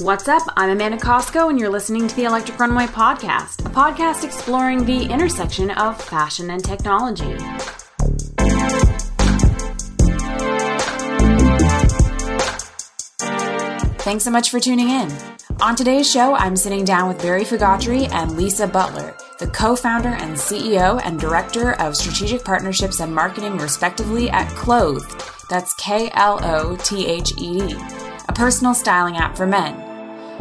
What's up? I'm Amanda Cosco, and you're listening to the Electric Runway Podcast, a podcast exploring the intersection of fashion and technology. Thanks so much for tuning in. On today's show, I'm sitting down with Barry Fugotri and Lisa Butler, the co founder and CEO and director of strategic partnerships and marketing, respectively, at Klothed. That's K L O T H E D, a personal styling app for men.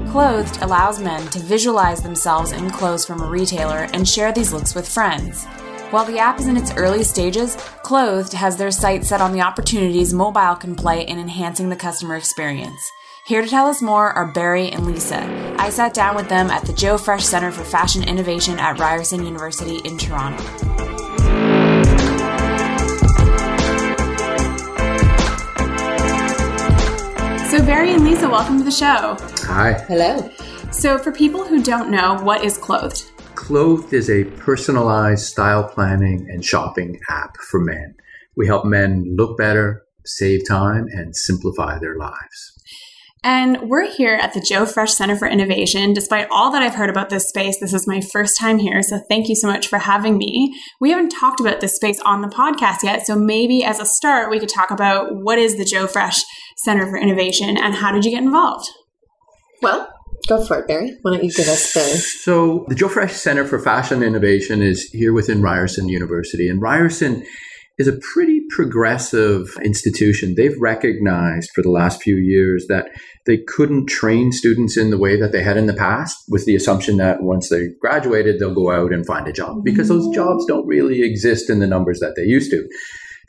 Klothed allows men to visualize themselves in clothes from a retailer and share these looks with friends. While the app is in its early stages, Klothed has their sights set on the opportunities mobile can play in enhancing the customer experience. Here to tell us more are Barry and Lisa. I sat down with them at the Joe Fresh Center for Fashion Innovation at Ryerson University in Toronto. So, Barry and Lisa, welcome to the show. Hi. Hello. So, for people who don't know, what is Klothed? Klothed is a personalized style planning and shopping app for men. We help men look better, save time, and simplify their lives. And we're here at the Joe Fresh Center for Innovation. Despite all that I've heard about this space, this is my first time here. So thank you so much for having me. We haven't talked about this space on the podcast yet. So maybe as a start, we could talk about what is the Joe Fresh Center for Innovation and how did you get involved? Well, go for it, Barry. Why don't you give us the. So, the Joe Fresh Center for Fashion Innovation is here within Ryerson University. And Ryerson is a pretty progressive institution. They've recognized for the last few years that they couldn't train students in the way that they had in the past with the assumption that once they graduated, they'll go out and find a job because those mm-hmm. jobs don't really exist in the numbers that they used to.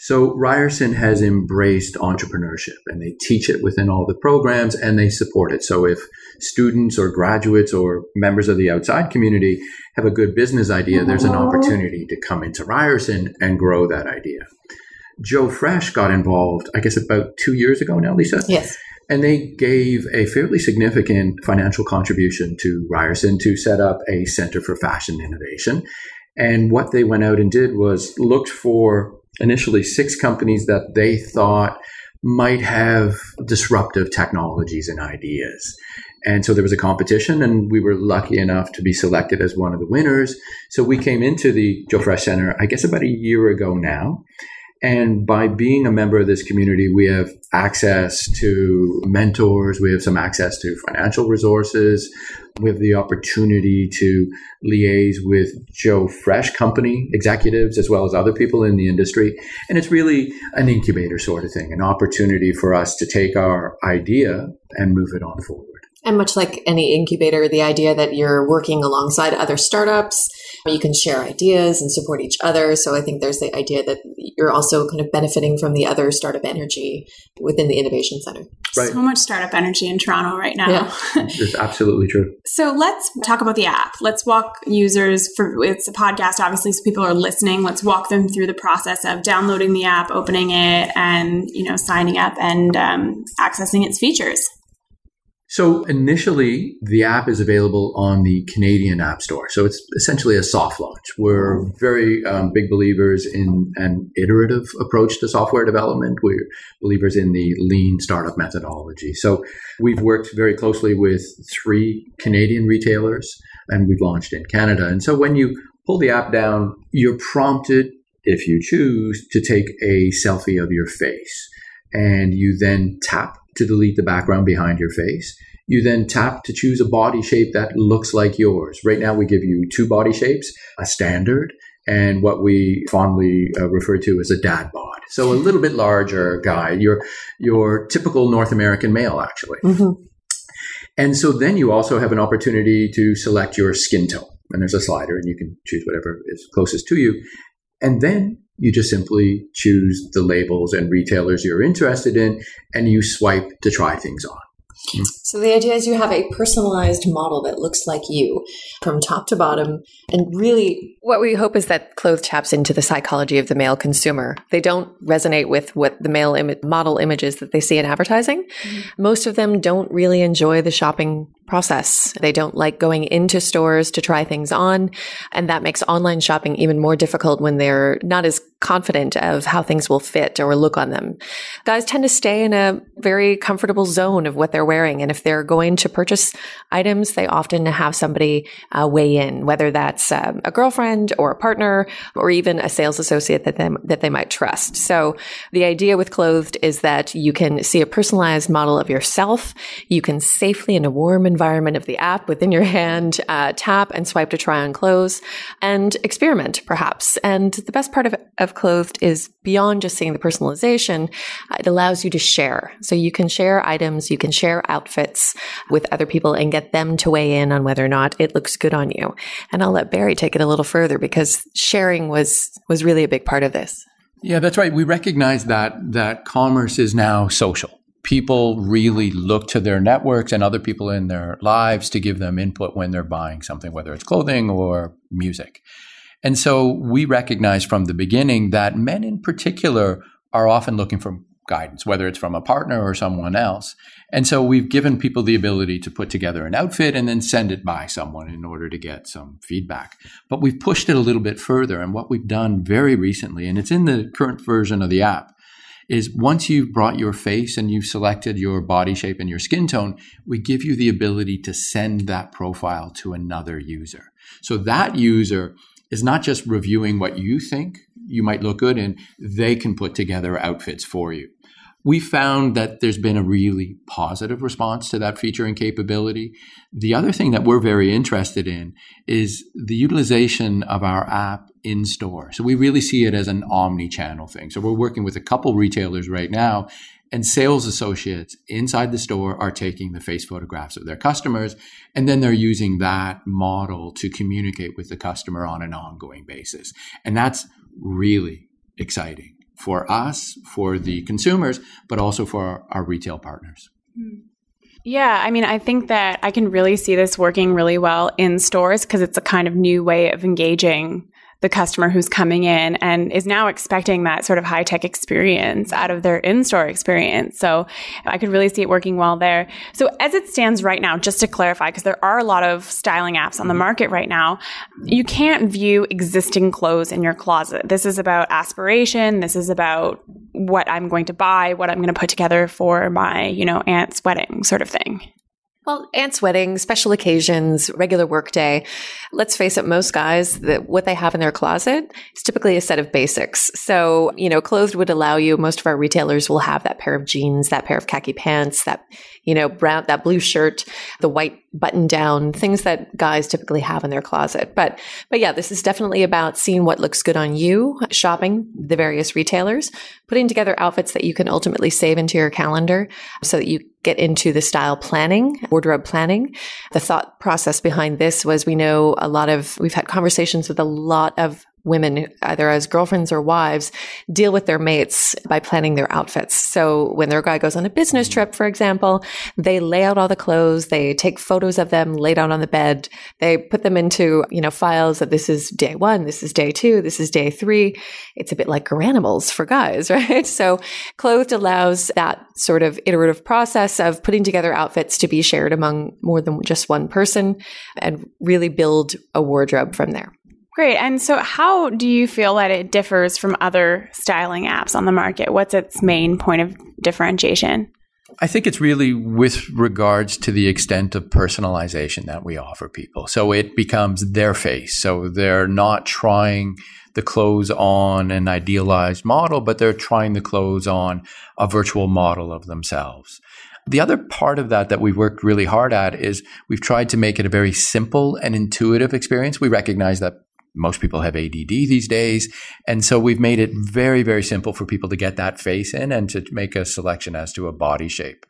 So Ryerson has embraced entrepreneurship and they teach it within all the programs and they support it. So if students or graduates or members of the outside community have a good business idea, there's an opportunity to come into Ryerson and grow that idea. Joe Fresh got involved, I guess, about two years ago now, Lisa. Yes. And they gave a fairly significant financial contribution to Ryerson to set up a Center for Fashion Innovation. And what they went out and did was looked for initially six companies that they thought might have disruptive technologies and ideas. And so there was a competition, and we were lucky enough to be selected as one of the winners. So we came into the Joe Fresh Center, I guess, about a year ago now. And by being a member of this community, we have access to mentors, we have some access to financial resources, we have the opportunity to liaise with Joe Fresh company executives as well as other people in the industry. And it's really an incubator sort of thing, an opportunity for us to take our idea and move it on forward. And much like any incubator, the idea that you're working alongside other startups, you can share ideas and support each other. So I think there's the idea that you're also kind of benefiting from the other startup energy within the innovation center. Right. So much startup energy in Toronto right now. Yeah. It's absolutely true. So let's talk about the app. Let's walk users for it's a podcast, obviously, so people are listening. Let's walk them through the process of downloading the app, opening it, and you know signing up and um, accessing its features. So initially, the app is available on the Canadian App Store. So it's essentially a soft launch. We're very um, big believers in an iterative approach to software development. We're believers in the lean startup methodology. So we've worked very closely with three Canadian retailers and we've launched in Canada. And so when you pull the app down, you're prompted, if you choose, to take a selfie of your face. And you then tap to delete the background behind your face. You then tap to choose a body shape that looks like yours. Right now, we give you two body shapes a standard and what we fondly uh, refer to as a dad bod. So a little bit larger guy, your, your typical North American male, actually. Mm-hmm. And so then you also have an opportunity to select your skin tone. And there's a slider, and you can choose whatever is closest to you. And then you just simply choose the labels and retailers you're interested in, and you swipe to try things on. So the idea is you have a personalized model that looks like you from top to bottom. And really, what we hope is that Klothed taps into the psychology of the male consumer. They don't resonate with what the male Im- model images that they see in advertising. Mm-hmm. Most of them don't really enjoy the shopping process. They don't like going into stores to try things on. And that makes online shopping even more difficult when they're not as confident of how things will fit or look on them. Guys tend to stay in a very comfortable zone of what they're wearing. And if they're going to purchase items, they often have somebody uh, weigh in, whether that's um, a girlfriend or a partner or even a sales associate that they, that they might trust. So the idea with Klothed is that you can see a personalized model of yourself. You can safely in a warm environment of the app within your hand, uh, tap and swipe to try on clothes and experiment perhaps. And the best part of, of Klothed is beyond just seeing the personalization, uh, it allows you to share. So you can share items, you can share outfits with other people and get them to weigh in on whether or not it looks good on you. And I'll let Barry take it a little further because sharing was, was really a big part of this. Yeah, that's right. We recognize that, that commerce is now social people really look to their networks and other people in their lives to give them input when they're buying something, whether it's clothing or music. And so we recognize from the beginning that men in particular are often looking for guidance, whether it's from a partner or someone else. And so we've given people the ability to put together an outfit and then send it by someone in order to get some feedback. But we've pushed it a little bit further. And what we've done very recently, and it's in the current version of the app, is once you've brought your face and you've selected your body shape and your skin tone, we give you the ability to send that profile to another user. So that user is not just reviewing what you think you might look good in, they can put together outfits for you. We found that there's been a really positive response to that feature and capability. The other thing that we're very interested in is the utilization of our app in store. So we really see it as an omni channel thing. So we're working with a couple retailers right now and sales associates inside the store are taking the face photographs of their customers and then they're using that model to communicate with the customer on an ongoing basis. And that's really exciting for us for the consumers but also for our, retail partners. Mm-hmm. Yeah, I mean, I think that I can really see this working really well in stores because it's a kind of new way of engaging the customer who's coming in and is now expecting that sort of high tech experience out of their in store experience. So I could really see it working well there. So as it stands right now, just to clarify, because there are a lot of styling apps on the mm-hmm. market right now, you can't view existing clothes in your closet. This is about aspiration. This is about what I'm going to buy, what I'm going to put together for my, you know, aunt's wedding sort of thing. Well, aunt's wedding, special occasions, regular workday. Let's face it, most guys, what they have in their closet is typically a set of basics. So, you know, Klothed would allow you, most of our retailers will have that pair of jeans, that pair of khaki pants, that, you know, brown, that blue shirt, the white button down, things that guys typically have in their closet. But, but yeah, this is definitely about seeing what looks good on you, shopping the various retailers, putting together outfits that you can ultimately save into your calendar so that you get into the style planning, wardrobe planning. The thought process behind this was we know a lot of, we've had conversations with a lot of women, either as girlfriends or wives, deal with their mates by planning their outfits. So when their guy goes on a business mm. trip, for example, they lay out all the clothes, they take photos of them laid out on the bed, they put them into, you know, files that this is day one, this is day two, this is day three. It's a bit like Garanimals for guys, right? So Klothed allows that sort of iterative process of putting together outfits to be shared among more than just one person and really build a wardrobe from there. Great. And so, how do you feel that it differs from other styling apps on the market? What's its main point of differentiation? I think it's really with regards to the extent of personalization that we offer people. So it becomes their face. So they're not trying the clothes on an idealized model, but they're trying the clothes on a virtual model of themselves. The other part of that that we've worked really hard at is we've tried to make it a very simple and intuitive experience. We recognize that most people have ADD these days. And so we've made it very, very simple for people to get that face in and to make a selection as to a body shape.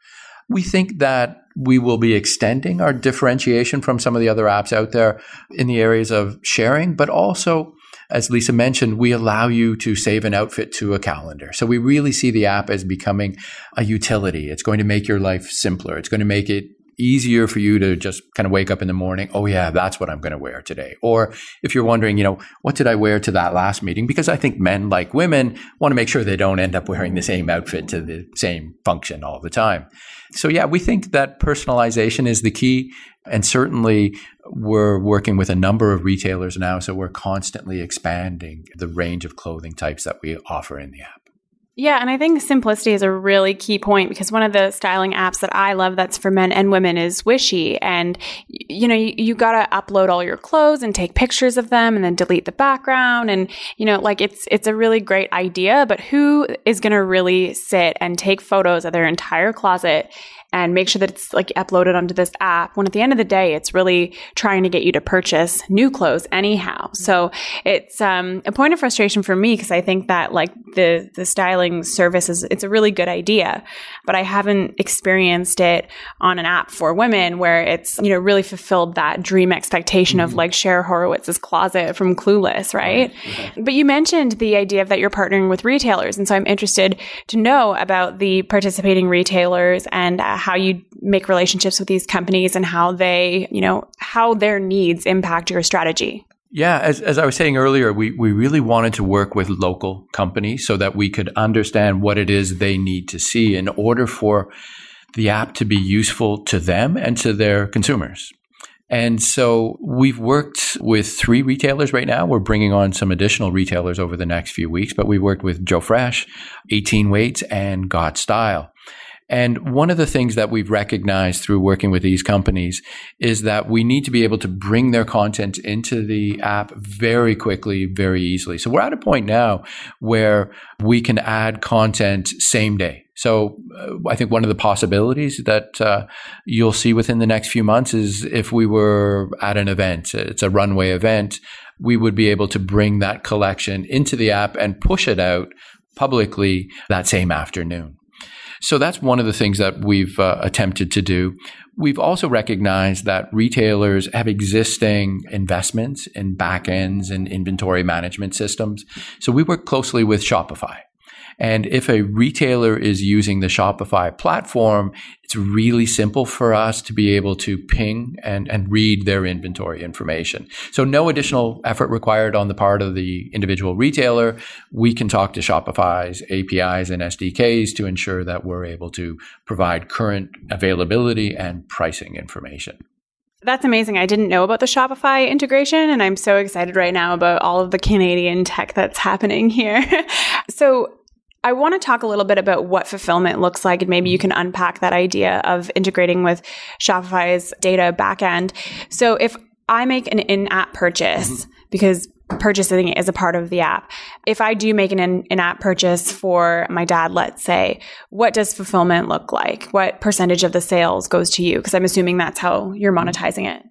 We think that we will be extending our differentiation from some of the other apps out there in the areas of sharing, but also as Lisa mentioned, we allow you to save an outfit to a calendar. So we really see the app as becoming a utility. It's going to make your life simpler. It's going to make it easier for you to just kind of wake up in the morning. Oh yeah, that's what I'm going to wear today. Or if you're wondering, you know, what did I wear to that last meeting? Because I think men like women want to make sure they don't end up wearing the same outfit to the same function all the time. So yeah, we think that personalization is the key. And certainly, we're working with a number of retailers now, so we're constantly expanding the range of clothing types that we offer in the app. Yeah, and I think simplicity is a really key point because one of the styling apps that I love that's for men and women is Wishi. And, you know, you, you got to upload all your clothes and take pictures of them and then delete the background. And, you know, like it's, it's a really great idea, but who is going to really sit and take photos of their entire closet and make sure that it's like uploaded onto this app. When at the end of the day it's really trying to get you to purchase new clothes anyhow. So it's um, a point of frustration for me because i think that like the the styling service is it's a really good idea but i haven't experienced it on an app for women where it's you know really fulfilled that dream expectation mm-hmm. of like Cher Horowitz's closet from clueless right. But you mentioned the idea of that you're partnering with retailers and so i'm interested to know about the participating retailers and uh, how you make relationships with these companies and how they, you know, how their needs impact your strategy. Yeah, as, as I was saying earlier, we, we really wanted to work with local companies so that we could understand what it is they need to see in order for the app to be useful to them and to their consumers. And so we've worked with three retailers right now. We're bringing on some additional retailers over the next few weeks, but we worked with Joe Fresh, 18 Waits, and Got Style. And one of the things that we've recognized through working with these companies is that we need to be able to bring their content into the app very quickly, very easily. So we're at a point now where we can add content same day. So uh, I think one of the possibilities that uh, you'll see within the next few months is if we were at an event, it's a runway event, we would be able to bring that collection into the app and push it out publicly that same afternoon. So that's one of the things that we've uh, attempted to do. We've also recognized that retailers have existing investments in backends and inventory management systems. So we work closely with Shopify. And if a retailer is using the Shopify platform, it's really simple for us to be able to ping and, and read their inventory information. So no additional effort required on the part of the individual retailer. We can talk to Shopify's APIs and SDKs to ensure that we're able to provide current availability and pricing information. That's amazing. I didn't know about the Shopify integration, and I'm so excited right now about all of the Canadian tech that's happening here. so, I want to talk a little bit about what fulfillment looks like, and maybe you can unpack that idea of integrating with Shopify's data backend. So if I make an in-app purchase, mm-hmm. because purchasing is a part of the app. If I do make an in-app purchase for my dad, let's say, what does fulfillment look like? What percentage of the sales goes to you? Because I'm assuming that's how you're monetizing it.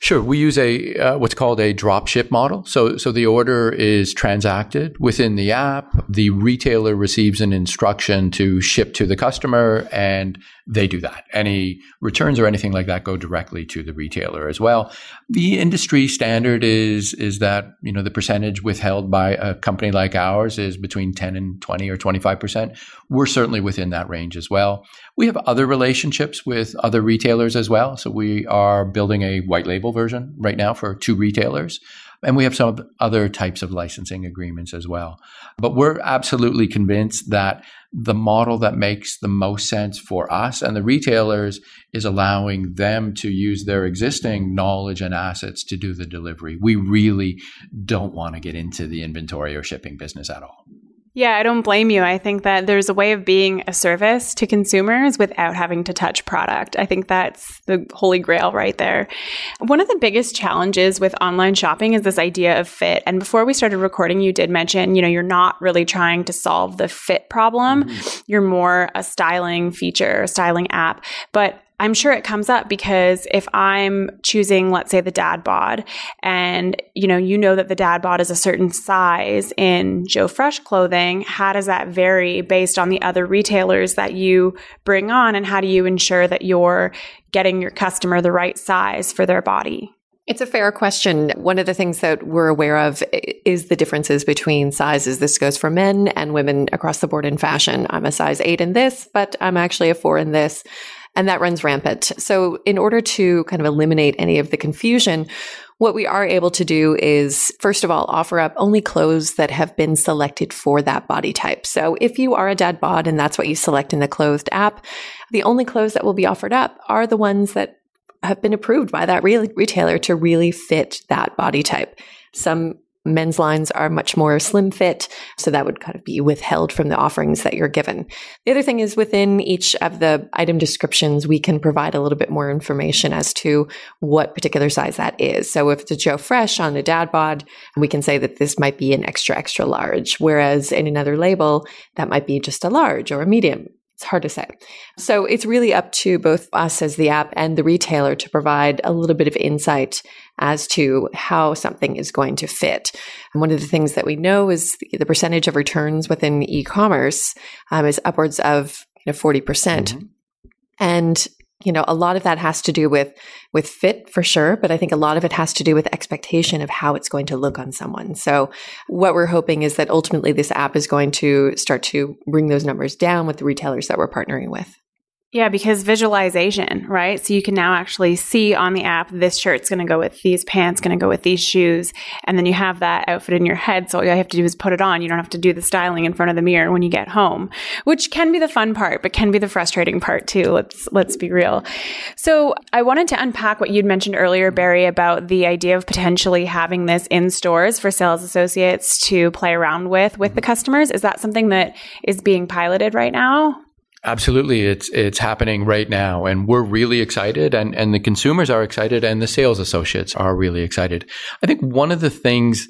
Sure, we use a uh, what's called a drop ship model. So, so the order is transacted within the app. The retailer receives an instruction to ship to the customer, and they do that. Any returns or anything like that go directly to the retailer as well. The industry standard is is that you know the percentage withheld by a company like ours is between 10 and 20 or 25%. We're certainly within that range as well. We have other relationships with other retailers as well. So we are building a white label version right now for two retailers. And we have some other types of licensing agreements as well. But we're absolutely convinced that the model that makes the most sense for us and the retailers is allowing them to use their existing knowledge and assets to do the delivery. We really don't want to get into the inventory or shipping business at all. Yeah, I don't blame you. I think that there's a way of being a service to consumers without having to touch product. I think that's the holy grail right there. One of the biggest challenges with online shopping is this idea of fit. And before we started recording, you did mention, you know, you're not really trying to solve the fit problem. Mm-hmm. You're more a styling feature, styling app. But I'm sure it comes up because if I'm choosing, let's say the dad bod and you know, you know that the dad bod is a certain size in Joe Fresh clothing, how does that vary based on the other retailers that you bring on and how do you ensure that you're getting your customer the right size for their body? It's a fair question. One of the things that we're aware of is the differences between sizes. This goes for men and women across the board in fashion. I'm a size eight in this, but I'm actually a four in this and that runs rampant. So in order to kind of eliminate any of the confusion, what we are able to do is, first of all, offer up only clothes that have been selected for that body type. So if you are a dad bod and that's what you select in the Klothed app, the only clothes that will be offered up are the ones that have been approved by that re- retailer to really fit that body type. Some men's lines are much more slim fit. So that would kind of be withheld from the offerings that you're given. The other thing is within each of the item descriptions, we can provide a little bit more information as to what particular size that is. So if it's a Joe Fresh on a dad bod, we can say that this might be an extra, extra large. Whereas in another label, that might be just a large or a medium. It's hard to say. So it's really up to both us as the app and the retailer to provide a little bit of insight as to how something is going to fit. And one of the things that we know is the percentage of returns within e-commerce um, is upwards of you know, 40%. percent mm hmm And you know a lot of that has to do with with fit for sure but i think a lot of it has to do with expectation of how it's going to look on someone. So what we're hoping is that ultimately this app is going to start to bring those numbers down with the retailers that we're partnering with yeah, because visualization, right? So you can now actually see on the app, this shirt's going to go with these pants, going to go with these shoes. And then you have that outfit in your head. So all you have to do is put it on. You don't have to do the styling in front of the mirror when you get home, which can be the fun part, but can be the frustrating part too. Let's, let's be real. So I wanted to unpack what you'd mentioned earlier, Barry, about the idea of potentially having this in stores for sales associates to play around with, with the customers. Is that something that is being piloted right now? Absolutely. It's it's happening right now and we're really excited and, and the consumers are excited and the sales associates are really excited. I think one of the things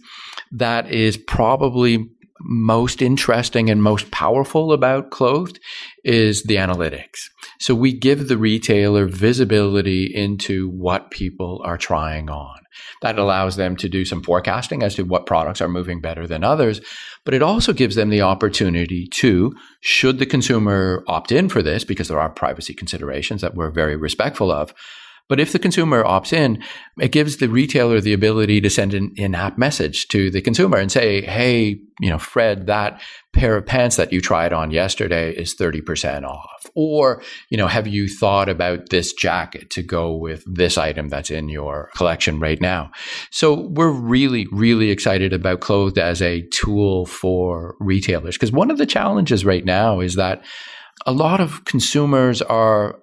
that is probably most interesting and most powerful about Klothed is the analytics. So we give the retailer visibility into what people are trying on. That allows them to do some forecasting as to what products are moving better than others. But it also gives them the opportunity to, should the consumer opt in for this, because there are privacy considerations that we're very respectful of, but if the consumer opts in, it gives the retailer the ability to send an in-app message to the consumer and say, "Hey, you know, Fred, that pair of pants that you tried on yesterday is 30% off." Or, you know, have you thought about this jacket to go with this item that's in your collection right now? So, we're really really excited about Klothed as a tool for retailers because one of the challenges right now is that a lot of consumers are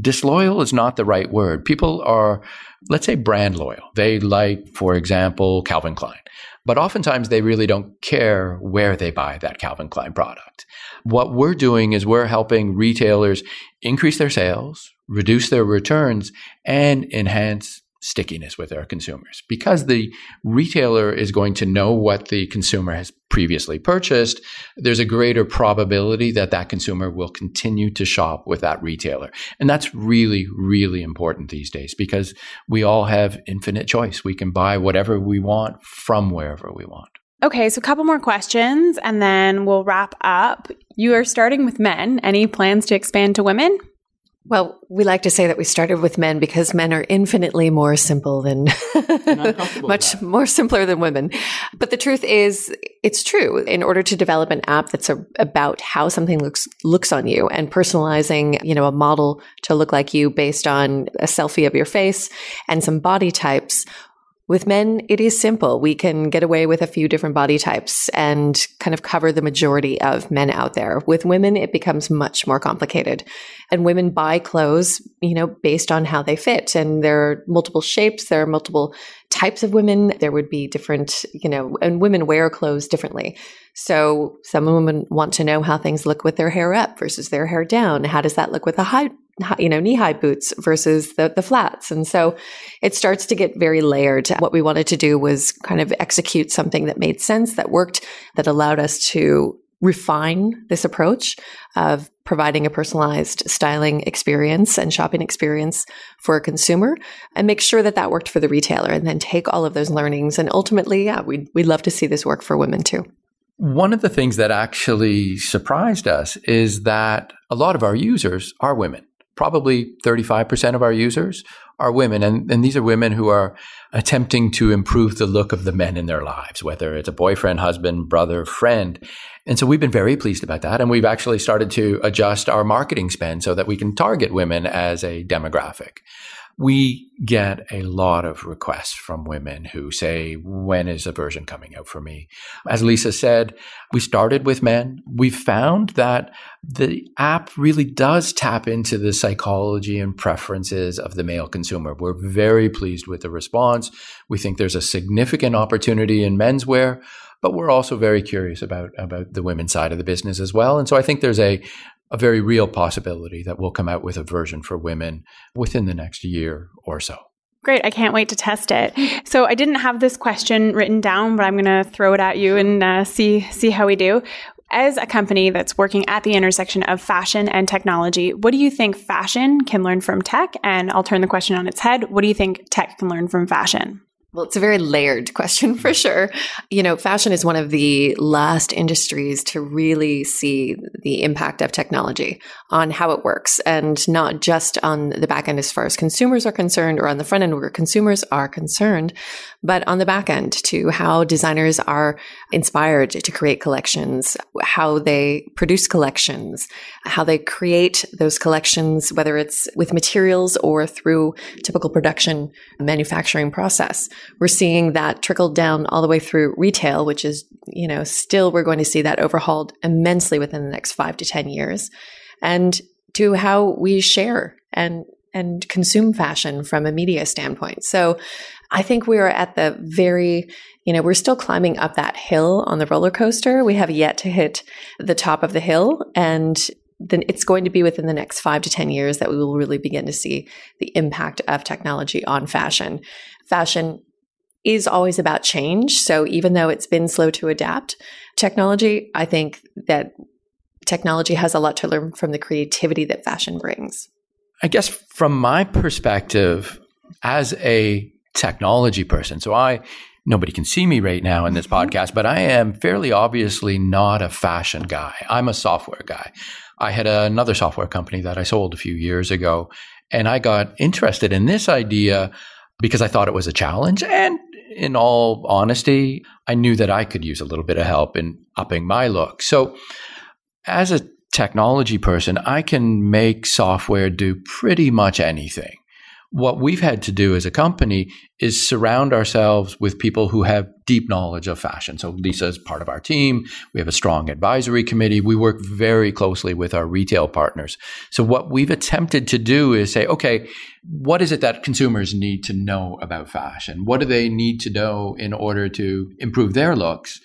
disloyal is not the right word. People are, let's say, brand loyal. They like, for example, Calvin Klein. But oftentimes they really don't care where they buy that Calvin Klein product. What we're doing is we're helping retailers increase their sales, reduce their returns, and enhance stickiness with our consumers because the retailer is going to know what the consumer has previously purchased there's a greater probability that that consumer will continue to shop with that retailer and that's really really important these days because we all have infinite choice we can buy whatever we want from wherever we want Okay, so a couple more questions and then we'll wrap up. You are starting with men. Any plans to expand to women? Well, we like to say that we started with men because men are infinitely more simple than much more simpler than women. But the truth is, it's true. In order to develop an app that's a, about how something looks looks on you and personalizing, you know, a model to look like you based on a selfie of your face and some body types, with men, it is simple. We can get away with a few different body types and kind of cover the majority of men out there. With women, it becomes much more complicated. And women buy clothes, you know, based on how they fit. And there are multiple shapes, there are multiple types of women. There would be different, you know, and women wear clothes differently. So some women want to know how things look with their hair up versus their hair down. How does that look with a high you know, knee high boots versus the, the flats. And so it starts to get very layered. What we wanted to do was kind of execute something that made sense, that worked, that allowed us to refine this approach of providing a personalized styling experience and shopping experience for a consumer and make sure that that worked for the retailer and then take all of those learnings. And ultimately, yeah, we'd, we'd love to see this work for women too. One of the things that actually surprised us is that a lot of our users are women probably 35% of our users are women. And, and these are women who are attempting to improve the look of the men in their lives, whether it's a boyfriend, husband, brother, friend. And so we've been very pleased about that. And we've actually started to adjust our marketing spend so that we can target women as a demographic. We get a lot of requests from women who say, when is a version coming out for me? As Lisa said, we started with men. We found that the app really does tap into the psychology and preferences of the male consumer. We're very pleased with the response. We think there's a significant opportunity in menswear but we're also very curious about about the women's side of the business as well. And so I think there's a a very real possibility that we'll come out with a version for women within the next year or so. Great. I can't wait to test it. So I didn't have this question written down, but I'm going to throw it at you and uh, see see how we do. As a company that's working at the intersection of fashion and technology, what do you think fashion can learn from tech? And I'll turn the question on its head. What do you think tech can learn from fashion? Well, it's a very layered question for mm-hmm. sure. You know, fashion is one of the last industries to really see the impact of technology on how it works and not just on the back end as far as consumers are concerned or on the front end where consumers are concerned, but on the back end to how designers are inspired to create collections, how they produce collections, how they create those collections, whether it's with materials or through typical production manufacturing process we're seeing that trickle down all the way through retail, which is, you know, still we're going to see that overhauled immensely within the next five to 10 years. And to how we share and and consume fashion from a media standpoint. So I think we are at the very, you know, we're still climbing up that hill on the roller coaster. We have yet to hit the top of the hill. And then it's going to be within the next five to 10 years that we will really begin to see the impact of technology on fashion. Fashion is always about change. So even though it's been slow to adapt technology, I think that technology has a lot to learn from the creativity that fashion brings. I guess from my perspective as a technology person, so I nobody can see me right now in this mm-hmm. podcast, but I am fairly obviously not a fashion guy. I'm a software guy. I had another software company that I sold a few years ago, and I got interested in this idea because I thought it was a challenge and in all honesty, I knew that I could use a little bit of help in upping my look. So, as a technology person, I can make software do pretty much anything what we've had to do as a company is surround ourselves with people who have deep knowledge of fashion. So Lisa is part of our team. We have a strong advisory committee. We work very closely with our retail partners. So what we've attempted to do is say, okay, what is it that consumers need to know about fashion? What do they need to know in order to improve their looks?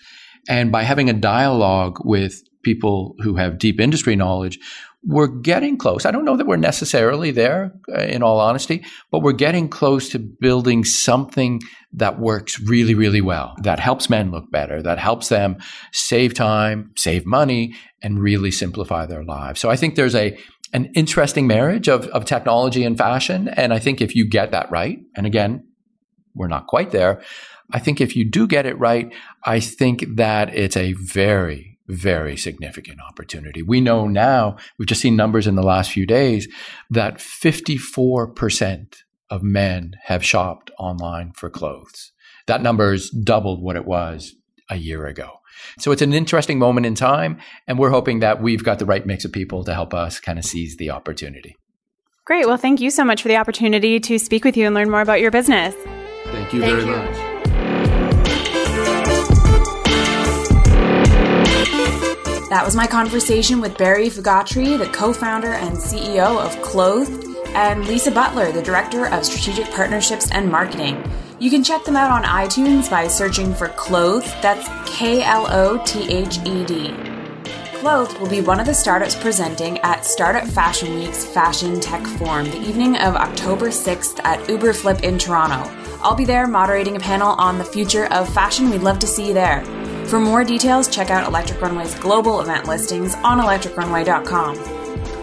And by having a dialogue with people who have deep industry knowledge, we're getting close. I don't know that we're necessarily there, uh, in all honesty, but we're getting close to building something that works really, really well, that helps men look better, that helps them save time, save money, and really simplify their lives. So I think there's a an interesting marriage of, of technology and fashion. And I think if you get that right, and again, we're not quite there. I think if you do get it right, I think that it's a very, very significant opportunity. We know now, we've just seen numbers in the last few days, that 54% of men have shopped online for clothes. That number is doubled what it was a year ago. So it's an interesting moment in time, and we're hoping that we've got the right mix of people to help us kind of seize the opportunity. Great. Well, thank you so much for the opportunity to speak with you and learn more about your business. Thank you thank very you. much. That was my conversation with Barry Fugatre, the co founder and CEO of Klothed, and Lisa Butler, the Director of Strategic Partnerships and Marketing. You can check them out on iTunes by searching for Klothed, that's K L O T H E D. Klothed will be one of the startups presenting at Startup Fashion Week's Fashion Tech Forum the evening of October 6th at Uberflip in Toronto. I'll be there moderating a panel on the future of fashion. We'd love to see you there. For more details, check out Electric Runway's global event listings on electricrunway.com.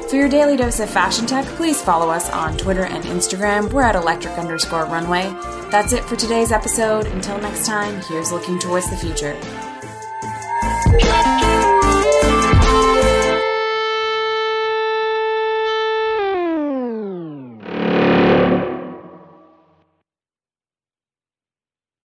For your daily dose of fashion tech, please follow us on Twitter and Instagram. We're at electric underscore runway. That's it for today's episode. Until next time, here's looking towards the future.